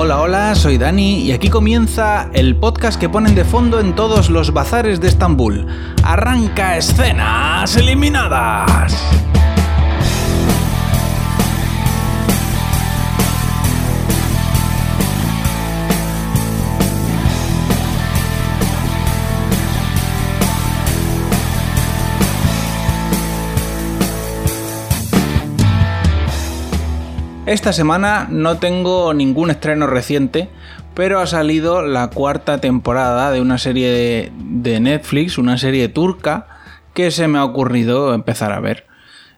Hola, hola, soy Dani y aquí comienza el podcast que ponen de fondo en todos los bazares de Estambul. Arranca escenas eliminadas. Esta semana no tengo ningún estreno reciente, pero ha salido la cuarta temporada de una serie de, Netflix, una serie turca, que se me ha ocurrido empezar a ver.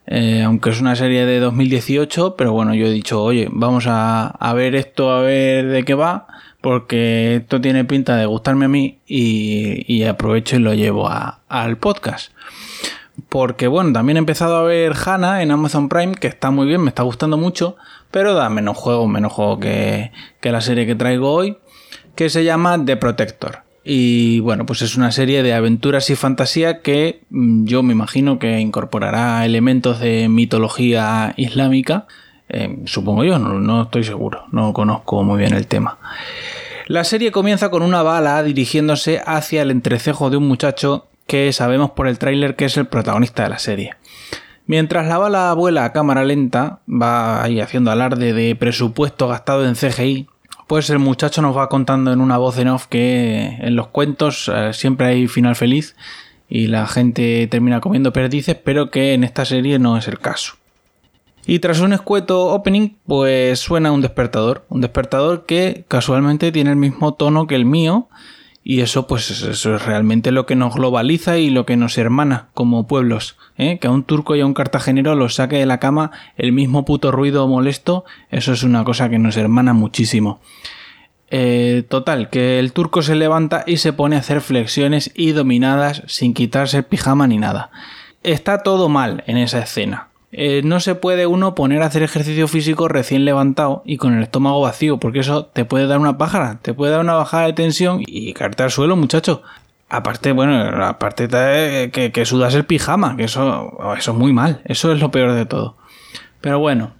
Eh, aunque es una serie de 2018, pero bueno, yo he dicho, oye, vamos a, ver esto, a ver de qué va, porque esto tiene pinta de gustarme a mí y, aprovecho y lo llevo al podcast. Porque bueno, también he empezado a ver Hannah en Amazon Prime, que está muy bien, me está gustando mucho, pero da menos juego, menos juego que, la serie que traigo hoy, que se llama The Protector. Y bueno, pues es una serie de aventuras y fantasía que mm, yo me imagino que incorporará elementos de mitología islámica. Eh, supongo yo, no, no, estoy seguro, no conozco muy bien el tema. La serie comienza con una bala dirigiéndose hacia el entrecejo de un muchacho que sabemos por el tráiler que es el protagonista de la serie. Mientras la bala vuela a cámara lenta, va ahí haciendo alarde de presupuesto gastado en CGI, pues el muchacho nos va contando en una voz en off que en los cuentos eh, siempre hay final feliz y la gente termina comiendo perdices, pero que en esta serie no es el caso. Y tras un escueto opening, pues suena un despertador, un despertador que casualmente tiene el mismo tono que el mío, y eso, pues, eso es realmente lo que nos globaliza y lo que nos hermana como pueblos. ¿eh? Que a un turco y a un cartagenero los saque de la cama el mismo puto ruido molesto, eso es una cosa que nos hermana muchísimo. Eh, total, que el turco se levanta y se pone a hacer flexiones y dominadas sin quitarse el pijama ni nada. Está todo mal en esa escena. Eh, no se puede uno poner a hacer ejercicio físico recién levantado y con el estómago vacío, porque eso te puede dar una pájara, te puede dar una bajada de tensión y caerte al suelo, muchacho. Aparte, bueno, aparte que, que sudas el pijama, que eso, eso es muy mal, eso es lo peor de todo. Pero bueno,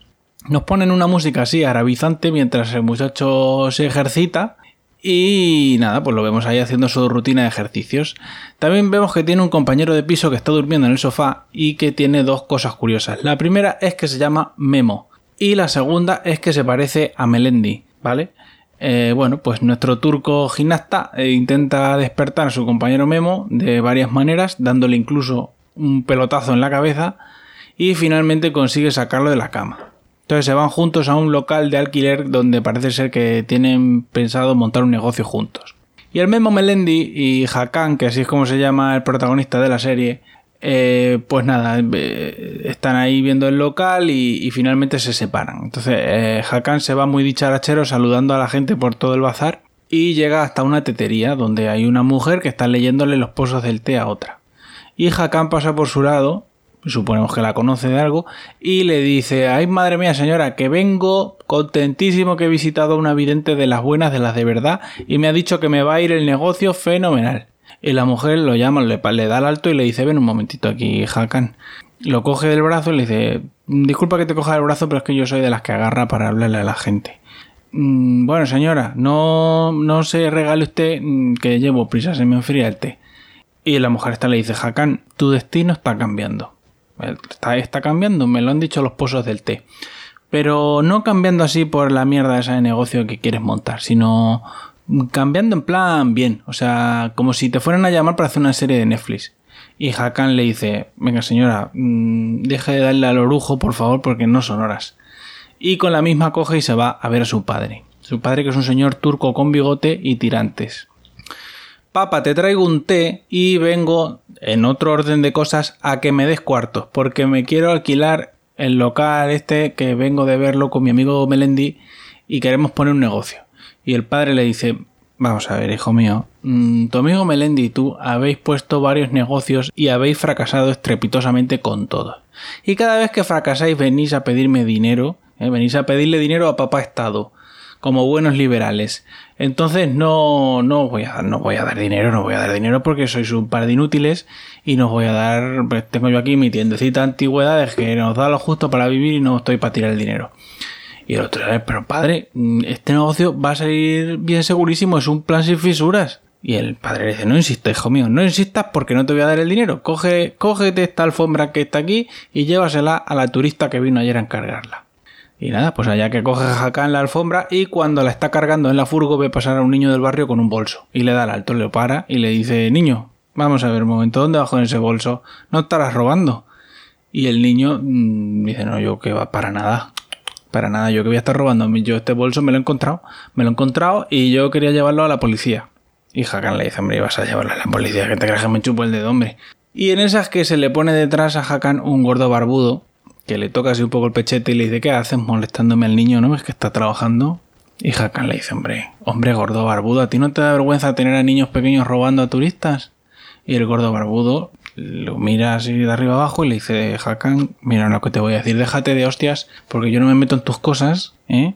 nos ponen una música así arabizante mientras el muchacho se ejercita y nada, pues lo vemos ahí haciendo su rutina de ejercicios. También vemos que tiene un compañero de piso que está durmiendo en el sofá y que tiene dos cosas curiosas. La primera es que se llama Memo y la segunda es que se parece a Melendi, ¿vale? Eh, bueno, pues nuestro turco gimnasta eh, intenta despertar a su compañero Memo de varias maneras, dándole incluso un pelotazo en la cabeza y finalmente consigue sacarlo de la cama. Entonces se van juntos a un local de alquiler donde parece ser que tienen pensado montar un negocio juntos. Y el mismo Melendi y Hakan, que así es como se llama el protagonista de la serie, eh, pues nada, eh, están ahí viendo el local y, finalmente se separan. Entonces eh, Hakan se va muy dicharachero saludando a la gente por todo el bazar y llega hasta una tetería donde hay una mujer que está leyéndole los pozos del té a otra. Y Hakan pasa por su lado suponemos que la conoce de algo, y le dice, ay madre mía señora, que vengo contentísimo que he visitado a una vidente de las buenas, de las de verdad, y me ha dicho que me va a ir el negocio fenomenal. Y la mujer lo llama, le, da el alto y le dice, ven un momentito aquí, Hakan. Lo coge del brazo y le dice, disculpa que te coja del brazo, pero es que yo soy de las que agarra para hablarle a la gente. Mm, bueno, señora, no, no se regale usted mm, que llevo prisa, se me enfría el té. Y la mujer esta le dice, Hakan, tu destino está cambiando. Está, cambiando, me lo han dicho los pozos del té. Pero no cambiando así por la mierda esa de negocio que quieres montar, sino cambiando en plan bien. O sea, como si te fueran a llamar para hacer una serie de Netflix. Y Hakan le dice, venga señora, mm, deje de darle al orujo, por favor, porque no son horas. Y con la misma coge y se va a ver a su padre. Su padre que es un señor turco con bigote y tirantes. Papa, te traigo un té y vengo, en otro orden de cosas, a que me des cuartos, porque me quiero alquilar el local este que vengo de verlo con mi amigo Melendi y queremos poner un negocio. Y el padre le dice, vamos a ver, hijo mío, mm, tu amigo Melendi y tú habéis puesto varios negocios y habéis fracasado estrepitosamente con todo. Y cada vez que fracasáis venís a pedirme dinero, ¿eh? venís a pedirle dinero a papá Estado como buenos liberales. Entonces no, no, voy a, no voy a dar dinero, no voy a dar dinero porque sois un par de inútiles y no voy a dar, pues tengo yo aquí mi tiendecita antigüedades que nos da lo justo para vivir y no estoy para tirar el dinero. Y el otro, pero padre, este negocio va a salir bien segurísimo, es un plan sin fisuras. Y el padre le dice, no insistas, hijo mío, no insistas porque no te voy a dar el dinero. Coge, cógete esta alfombra que está aquí y llévasela a la turista que vino ayer a encargarla. Y nada, pues allá que coge Hakan la alfombra y cuando la está cargando en la furgo ve pasar a un niño del barrio con un bolso. Y le da el alto, le para y le dice, niño, vamos a ver un momento, ¿dónde bajo ese bolso? No estarás robando. Y el niño mm, dice, no, yo que va para nada. Para nada, yo que voy a estar robando. Yo este bolso me lo he encontrado. Me lo he encontrado y yo quería llevarlo a la policía. Y Hakan le dice, hombre, vas a llevarlo a la policía, que te crees que me chupo el dedo, hombre. Y en esas que se le pone detrás a Hakan un gordo barbudo que le toca así un poco el pechete y le dice, ¿qué haces molestándome al niño? ¿No es que está trabajando? Y Hakan le dice, hombre, hombre gordo barbudo, ¿a ti no te da vergüenza tener a niños pequeños robando a turistas? Y el gordo barbudo lo mira así de arriba abajo y le dice, Hakan, mira lo que te voy a decir, déjate de hostias porque yo no me meto en tus cosas, ¿eh?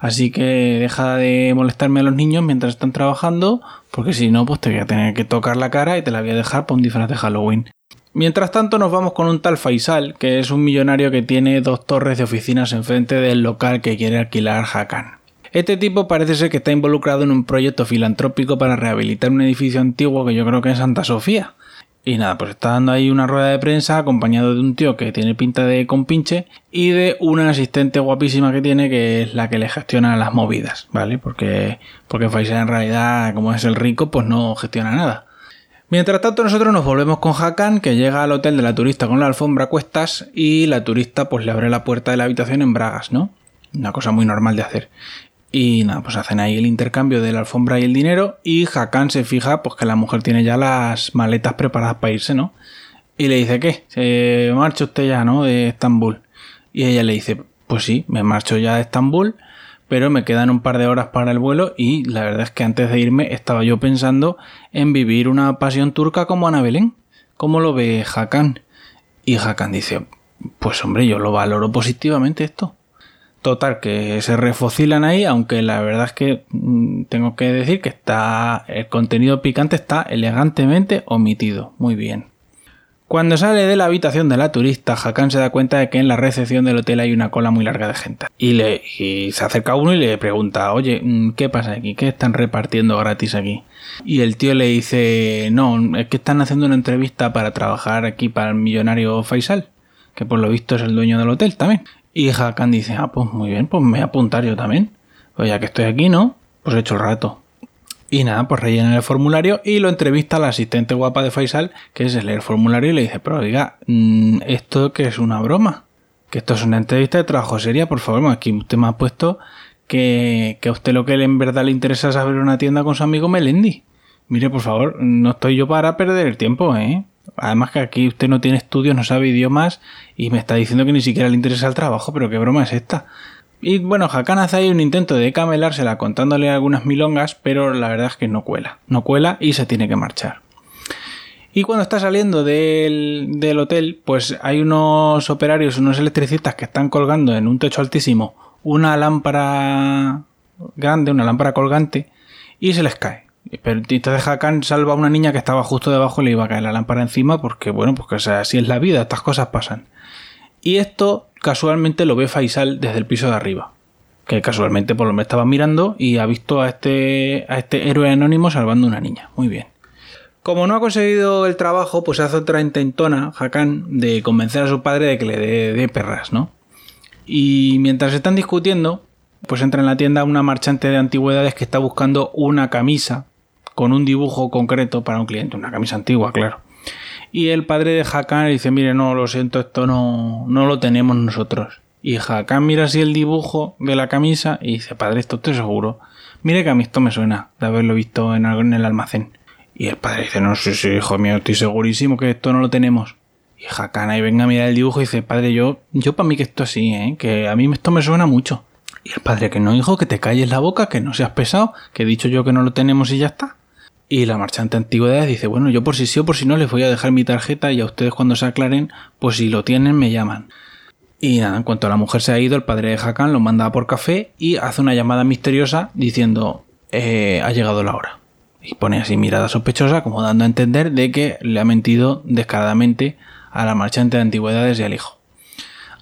Así que deja de molestarme a los niños mientras están trabajando, porque si no, pues te voy a tener que tocar la cara y te la voy a dejar para un disfraz de Halloween. Mientras tanto nos vamos con un tal Faisal, que es un millonario que tiene dos torres de oficinas enfrente del local que quiere alquilar Hakan. Este tipo parece ser que está involucrado en un proyecto filantrópico para rehabilitar un edificio antiguo que yo creo que es Santa Sofía. Y nada, pues está dando ahí una rueda de prensa acompañado de un tío que tiene pinta de compinche y de una asistente guapísima que tiene que es la que le gestiona las movidas, ¿vale? Porque, porque Faisal en realidad, como es el rico, pues no gestiona nada. Mientras tanto nosotros nos volvemos con Hakan que llega al hotel de la turista con la alfombra a cuestas y la turista pues le abre la puerta de la habitación en bragas, ¿no? Una cosa muy normal de hacer. Y nada, pues hacen ahí el intercambio de la alfombra y el dinero y Hakan se fija pues que la mujer tiene ya las maletas preparadas para irse, ¿no? Y le dice, ¿qué? Se marcha usted ya, ¿no? De Estambul. Y ella le dice, pues sí, me marcho ya de Estambul pero me quedan un par de horas para el vuelo y la verdad es que antes de irme estaba yo pensando en vivir una pasión turca como Ana Belén. ¿Cómo lo ve Hakan? Y Hakan dice, pues hombre, yo lo valoro positivamente esto. Total, que se refocilan ahí, aunque la verdad es que mm, tengo que decir que está el contenido picante está elegantemente omitido. Muy bien. Cuando sale de la habitación de la turista, Hakan se da cuenta de que en la recepción del hotel hay una cola muy larga de gente. Y, le, se acerca a uno y le pregunta, oye, mm, ¿qué pasa aquí? ¿Qué están repartiendo gratis aquí? Y el tío le dice, no, es que están haciendo una entrevista para trabajar aquí para el millonario Faisal, que por lo visto es el dueño del hotel también. Y Hakan dice, ah, pues muy bien, pues me voy a apuntar yo también. Pues ya que estoy aquí, ¿no? Pues he hecho el rato. Y nada, pues rellena el formulario y lo entrevista la asistente guapa de Faisal, que es el formulario y le dice, pero diga, mm, ¿esto que es una broma? Que esto es una entrevista de trabajo seria, por favor, aquí usted me ha puesto que, que a usted lo que en verdad le interesa es abrir una tienda con su amigo Melendi. Mire, por favor, no estoy yo para perder el tiempo, ¿eh? Además que aquí usted no tiene estudios, no sabe idiomas y me está diciendo que ni siquiera le interesa el trabajo, pero qué broma es esta. Y bueno, Hakan hace ahí un intento de camelársela contándole algunas milongas, pero la verdad es que no cuela. No cuela y se tiene que marchar. Y cuando está saliendo del, del, hotel, pues hay unos operarios, unos electricistas que están colgando en un techo altísimo una lámpara grande, una lámpara colgante, y se les cae. Pero entonces Hakan salva a una niña que estaba justo debajo y le iba a caer la lámpara encima porque, bueno, pues así es la vida, estas cosas pasan. Y esto casualmente lo ve Faisal desde el piso de arriba. Que casualmente por lo menos estaba mirando y ha visto a este, a este héroe anónimo salvando a una niña. Muy bien. Como no ha conseguido el trabajo, pues hace otra intentona, Hakan, de convencer a su padre de que le dé perras, ¿no? Y mientras están discutiendo, pues entra en la tienda una marchante de antigüedades que está buscando una camisa con un dibujo concreto para un cliente, una camisa antigua, claro. Y el padre de Hakan dice, mire, no, lo siento, esto no, no lo tenemos nosotros. Y Hakan mira así el dibujo de la camisa y dice, padre, esto estoy seguro. Mire que a mí esto me suena de haberlo visto en, el almacén. Y el padre dice, no, sí, sí, hijo mío, estoy segurísimo que esto no lo tenemos. Y Hakan ahí venga a mirar el dibujo y dice, padre, yo, yo para mí que esto sí, ¿eh? que a mí esto me suena mucho. Y el padre, que no, hijo, que te calles la boca, que no seas pesado, que he dicho yo que no lo tenemos y ya está. Y la marchante antigüedades dice, bueno, yo por si sí o por si no les voy a dejar mi tarjeta y a ustedes cuando se aclaren, pues si lo tienen me llaman. Y nada, en cuanto la mujer se ha ido, el padre de Hakan lo manda por café y hace una llamada misteriosa diciendo, eh, ha llegado la hora. Y pone así mirada sospechosa, como dando a entender de que le ha mentido descaradamente a la marchante de antigüedades y al hijo.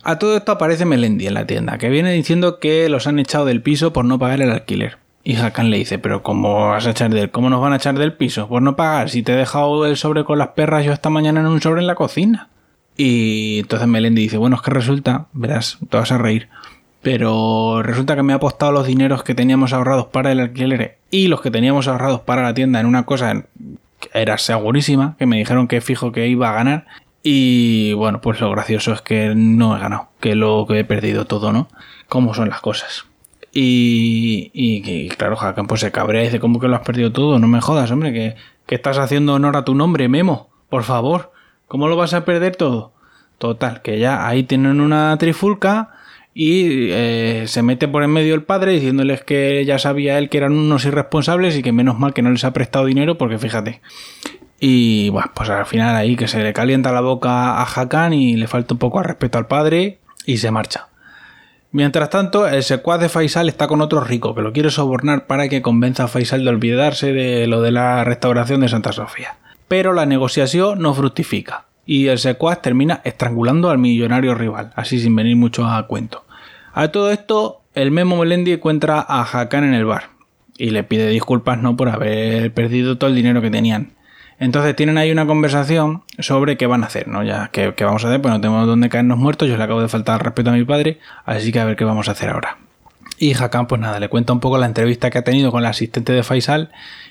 A todo esto aparece Melendi en la tienda, que viene diciendo que los han echado del piso por no pagar el alquiler. Y Hakan le dice, pero ¿cómo vas a echar del, cómo nos van a echar del piso? Por no pagar, si te he dejado el sobre con las perras yo esta mañana en un sobre en la cocina. Y entonces Melendi dice, bueno, es que resulta, verás, te vas a reír, pero resulta que me ha apostado los dineros que teníamos ahorrados para el alquiler y los que teníamos ahorrados para la tienda en una cosa que era segurísima, que me dijeron que fijo que iba a ganar. Y bueno, pues lo gracioso es que no he ganado, que lo que he perdido todo, ¿no? Cómo son las cosas. Y, y, claro, Hakan pues se cabrea y dice, ¿cómo que lo has perdido todo? No me jodas, hombre, que, que estás haciendo honor a tu nombre, Memo, por favor. ¿Cómo lo vas a perder todo? Total, que ya ahí tienen una trifulca y eh, se mete por en medio el padre diciéndoles que ya sabía él que eran unos irresponsables y que menos mal que no les ha prestado dinero porque fíjate. Y bueno, pues al final ahí que se le calienta la boca a Hakan y le falta un poco de respeto al padre y se marcha. Mientras tanto, el secuaz de Faisal está con otro rico que lo quiere sobornar para que convenza a Faisal de olvidarse de lo de la restauración de Santa Sofía. Pero la negociación no fructifica y el secuaz termina estrangulando al millonario rival, así sin venir mucho a cuento. A todo esto, el Memo Melendi encuentra a Hakan en el bar y le pide disculpas no por haber perdido todo el dinero que tenían. Entonces tienen ahí una conversación sobre qué van a hacer, ¿no? Ya, ¿qué, vamos a hacer? Pues no tenemos dónde caernos muertos, yo le acabo de faltar respeto a mi padre, así que a ver qué vamos a hacer ahora. Y Hakan, pues nada, le cuenta un poco la entrevista que ha tenido con la asistente de Faisal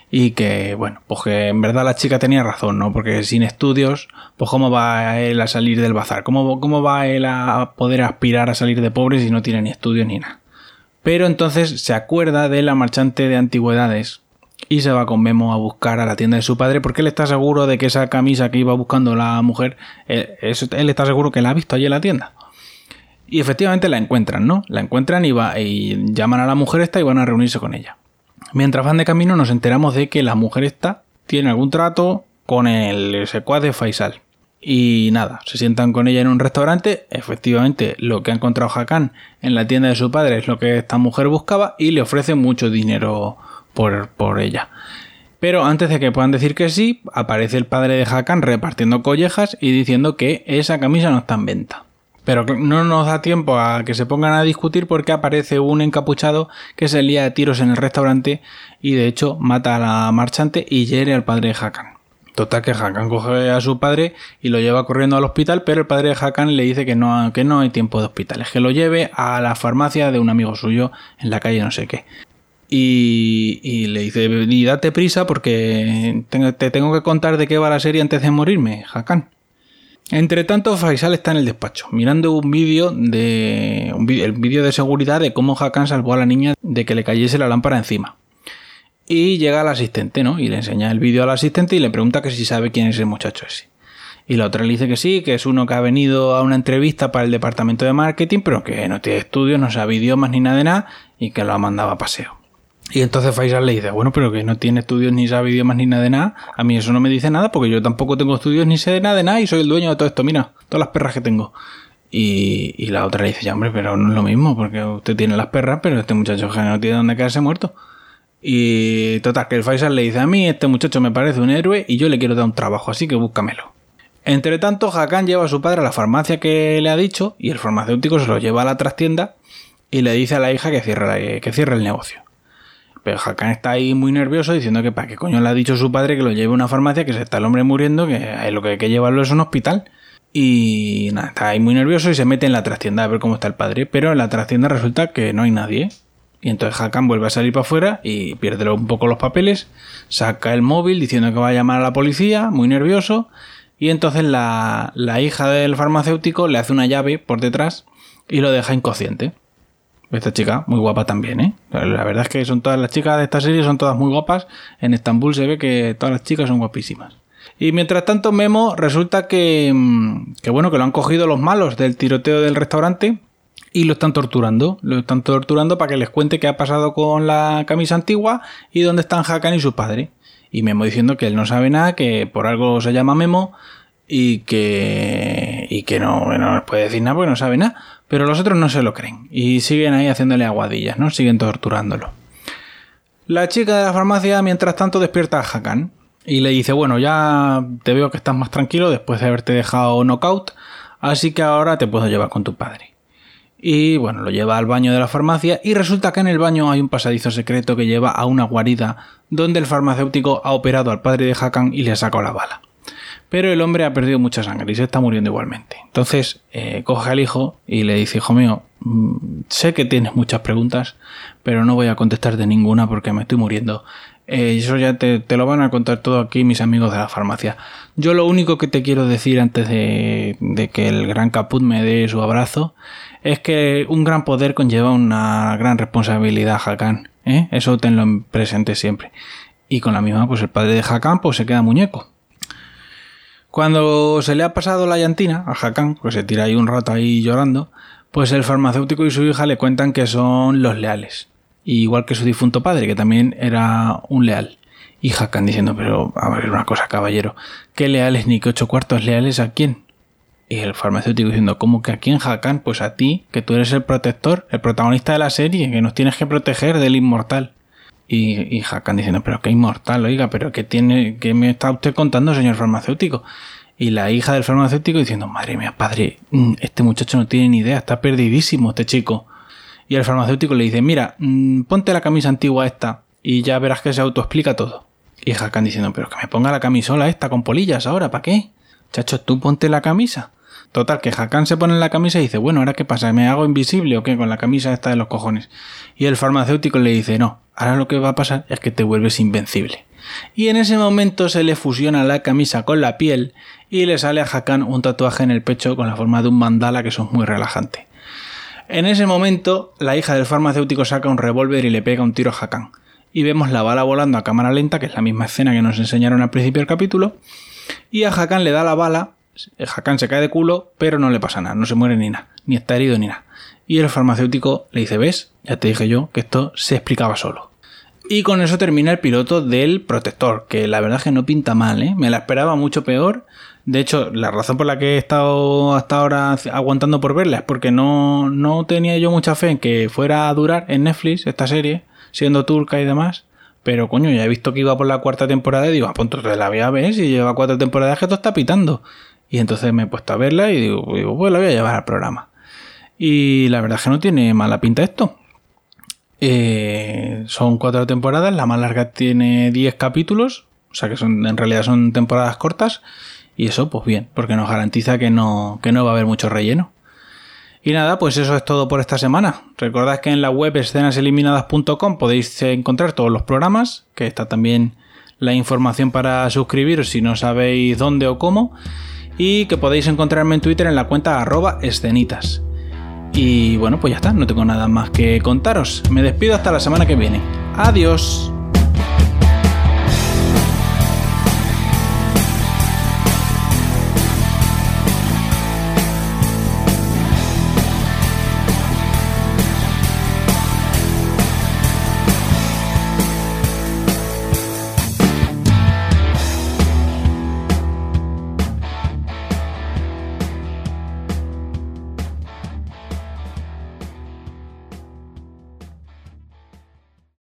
y que, bueno, pues que en verdad la chica tenía razón, ¿no? Porque sin estudios, pues cómo va él a salir del bazar, cómo, cómo va él a poder aspirar a salir de pobre si no tiene ni estudios ni nada. Pero entonces se acuerda de la marchante de antigüedades y se va con Memo a buscar a la tienda de su padre porque él está seguro de que esa camisa que iba buscando la mujer, él, él está seguro que la ha visto allí en la tienda. Y efectivamente la encuentran, ¿no? La encuentran y, va, y llaman a la mujer esta y van a reunirse con ella. Mientras van de camino nos enteramos de que la mujer esta tiene algún trato con el secuaz de Faisal. Y nada, se sientan con ella en un restaurante. Efectivamente, lo que ha encontrado Hakan en la tienda de su padre es lo que esta mujer buscaba y le ofrece mucho dinero por, ella. Pero antes de que puedan decir que sí, aparece el padre de Hakan repartiendo collejas y diciendo que esa camisa no está en venta. Pero no nos da tiempo a que se pongan a discutir porque aparece un encapuchado que se lía a tiros en el restaurante y de hecho mata a la marchante y hiere al padre de Hakan. Total que Hakan coge a su padre y lo lleva corriendo al hospital, pero el padre de Hakan le dice que no, que no hay tiempo de hospital, es que lo lleve a la farmacia de un amigo suyo en la calle no sé qué. Y, le dice, y date prisa porque te tengo que contar de qué va la serie antes de morirme, Hakan. Entre tanto, Faisal está en el despacho, mirando un vídeo de. Un el vídeo de seguridad de cómo Hakan salvó a la niña de que le cayese la lámpara encima. Y llega al asistente, ¿no? Y le enseña el vídeo al asistente y le pregunta que si sabe quién es el muchacho ese. Y la otra le dice que sí, que es uno que ha venido a una entrevista para el departamento de marketing, pero que no tiene estudios, no sabe idiomas ni nada de nada, y que lo ha mandado a paseo. Y entonces Faisal le dice, bueno, pero que no tiene estudios ni sabe idiomas ni nada de nada. A mí eso no me dice nada porque yo tampoco tengo estudios ni sé de nada de nada y soy el dueño de todo esto. Mira, todas las perras que tengo. Y, la otra le dice, ya hombre, pero no es lo mismo porque usted tiene las perras, pero este muchacho no tiene dónde quedarse muerto. Y total, que el Faisal le dice, a mí este muchacho me parece un héroe y yo le quiero dar un trabajo, así que búscamelo. Entre tanto, Hakan lleva a su padre a la farmacia que le ha dicho y el farmacéutico se lo lleva a la trastienda y le dice a la hija que cierre, que cierre el negocio. Pero Hakan está ahí muy nervioso diciendo que para qué coño le ha dicho su padre que lo lleve a una farmacia, que se está el hombre muriendo, que lo que hay que llevarlo es un hospital. Y nada, está ahí muy nervioso y se mete en la trastienda a ver cómo está el padre. Pero en la trastienda resulta que no hay nadie. Y entonces Hakan vuelve a salir para afuera y pierde un poco los papeles. Saca el móvil diciendo que va a llamar a la policía, muy nervioso. Y entonces la, la hija del farmacéutico le hace una llave por detrás y lo deja inconsciente. Esta chica, muy guapa también, ¿eh? La verdad es que son todas las chicas de esta serie, son todas muy guapas. En Estambul se ve que todas las chicas son guapísimas. Y mientras tanto, Memo resulta que, mm, que bueno, que lo han cogido los malos del tiroteo del restaurante y lo están torturando. Lo están torturando para que les cuente qué ha pasado con la camisa antigua y dónde están Hakan y su padre. Y Memo diciendo que él no sabe nada, que por algo se llama Memo y que, y que no, no puede decir nada porque no sabe nada. Pero los otros no se lo creen y siguen ahí haciéndole aguadillas, ¿no? Siguen torturándolo. La chica de la farmacia, mientras tanto, despierta a Hakan y le dice, bueno, ya te veo que estás más tranquilo después de haberte dejado knockout, Así que ahora te puedo llevar con tu padre. Y bueno, lo lleva al baño de la farmacia y resulta que en el baño hay un pasadizo secreto que lleva a una guarida donde el farmacéutico ha operado al padre de Hakan y le ha sacado la bala. Pero el hombre ha perdido mucha sangre y se está muriendo igualmente. Entonces eh, coge al hijo y le dice, hijo mío, mm, sé que tienes muchas preguntas, pero no voy a contestarte ninguna porque me estoy muriendo. Eh, eso ya te, lo van a contar todo aquí mis amigos de la farmacia. Yo lo único que te quiero decir antes de, de que el gran caput me dé su abrazo es que un gran poder conlleva una gran responsabilidad, Hakan. ¿eh? Eso tenlo en presente siempre. Y con la misma, pues el padre de Hakan pues se queda muñeco. Cuando se le ha pasado la llantina a Hakan, pues se tira ahí un rato ahí llorando, pues el farmacéutico y su hija le cuentan que son los leales. Igual que su difunto padre, que también era un leal. Y Hakan diciendo, pero a ver una cosa, caballero, ¿qué leales ni qué ocho cuartos leales a quién? Y el farmacéutico diciendo, ¿cómo que aquí en Hakan? Pues a ti, que tú eres el protector, el protagonista de la serie, que nos tienes que proteger del inmortal. Y, y Hakan diciendo, pero qué inmortal, oiga, pero ¿qué, tiene, qué me está usted contando, señor farmacéutico? Y la hija del farmacéutico diciendo, madre mía, padre, mm, este muchacho no tiene ni idea, está perdidísimo este chico. Y el farmacéutico le dice, mira, mm, ponte la camisa antigua esta y ya verás que se autoexplica todo. Y Hakan diciendo, pero que me ponga la camisola esta con polillas ahora, ¿para qué? Chacho, tú ponte la camisa. Total, que Hakan se pone en la camisa y dice, bueno, ¿ahora qué pasa? ¿Me hago invisible o qué con la camisa esta de los cojones? Y el farmacéutico le dice, no, ahora lo que va a pasar es que te vuelves invencible. Y en ese momento se le fusiona la camisa con la piel y le sale a Hakan un tatuaje en el pecho con la forma de un mandala que es muy relajante. En ese momento, la hija del farmacéutico saca un revólver y le pega un tiro a Hakan. Y vemos la bala volando a cámara lenta, que es la misma escena que nos enseñaron al principio del capítulo. Y a Hakan le da la bala Hakan se cae de culo, pero no le pasa nada, no se muere ni nada, ni está herido ni nada. Y el farmacéutico le dice, ¿ves? Ya te dije yo que esto se explicaba solo. Y con eso termina el piloto del protector, que la verdad es que no pinta mal, ¿eh? Me la esperaba mucho peor. De hecho, la razón por la que he estado hasta ahora aguantando por verla es porque no, no tenía yo mucha fe en que fuera a durar en Netflix esta serie, siendo turca y demás. Pero coño, ya he visto que iba por la cuarta temporada y digo, a punto te la voy a ver si lleva cuatro temporadas que esto está pitando. Y entonces me he puesto a verla y digo, pues la voy a llevar al programa. Y la verdad es que no tiene mala pinta esto. Eh, son cuatro temporadas, la más larga tiene 10 capítulos, o sea que son, en realidad son temporadas cortas. Y eso, pues bien, porque nos garantiza que no, que no va a haber mucho relleno. Y nada, pues eso es todo por esta semana. Recordad que en la web escenaseliminadas.com podéis encontrar todos los programas, que está también la información para suscribiros si no sabéis dónde o cómo y que podéis encontrarme en Twitter en la cuenta arroba escenitas. Y bueno, pues ya está, no tengo nada más que contaros. Me despido hasta la semana que viene. Adiós.